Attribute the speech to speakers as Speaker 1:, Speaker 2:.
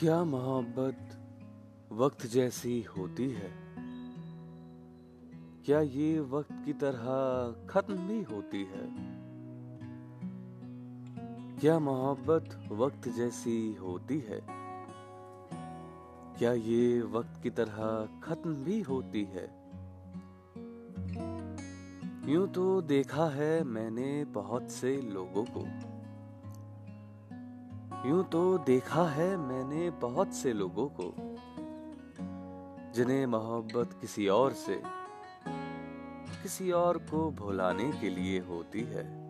Speaker 1: क्या मोहब्बत वक्त जैसी होती है? क्या ये वक्त की तरह खत्म भी होती है? क्या मोहब्बत वक्त जैसी होती है? क्या ये वक्त की तरह खत्म भी होती है? यूँ तो देखा है मैंने बहुत से लोगों को। यूँ तो देखा है मैंने बहुत से लोगों को, जिन्हें मोहब्बत किसी और से, किसी और को भुलाने के लिए होती है।